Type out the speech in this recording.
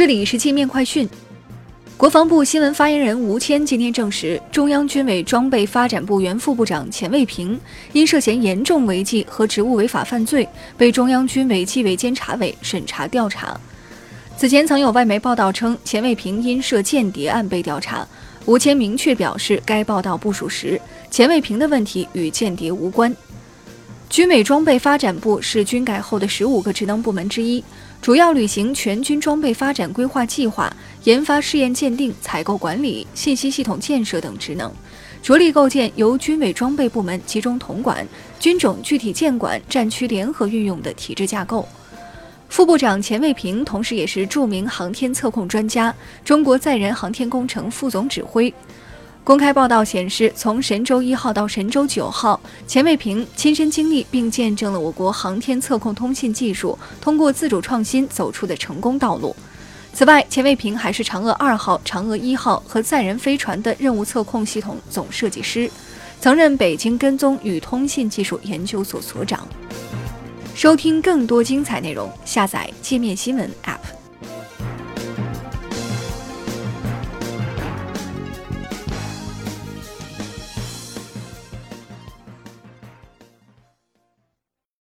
这里是界面快讯。国防部新闻发言人吴谦今天证实，中央军委装备发展部原副部长钱卫平因涉嫌严重违纪和职务违法犯罪，被中央军委纪委监察委审查调查。此前曾有外媒报道称，钱卫平因涉间谍案被调查。吴谦明确表示，该报道不属实，钱卫平的问题与间谍无关。军委装备发展部是军改后的十五个职能部门之一，主要履行全军装备发展规划计划、研发试验鉴定、采购管理、信息系统建设等职能，着力构建由军委装备部门集中统管、军种具体监管、战区联合运用的体制架构。副部长钱卫平同时也是著名航天测控专家、中国载人航天工程副总指挥。公开报道显示，从神舟一号到神舟九号，钱卫平亲身经历并见证了我国航天测控通信技术通过自主创新走出的成功道路。此外，钱卫平还是嫦娥二号、嫦娥一号和载人飞船的任务测控系统总设计师，曾任北京跟踪与通信技术研究所所长。收听更多精彩内容，下载界面新闻 App。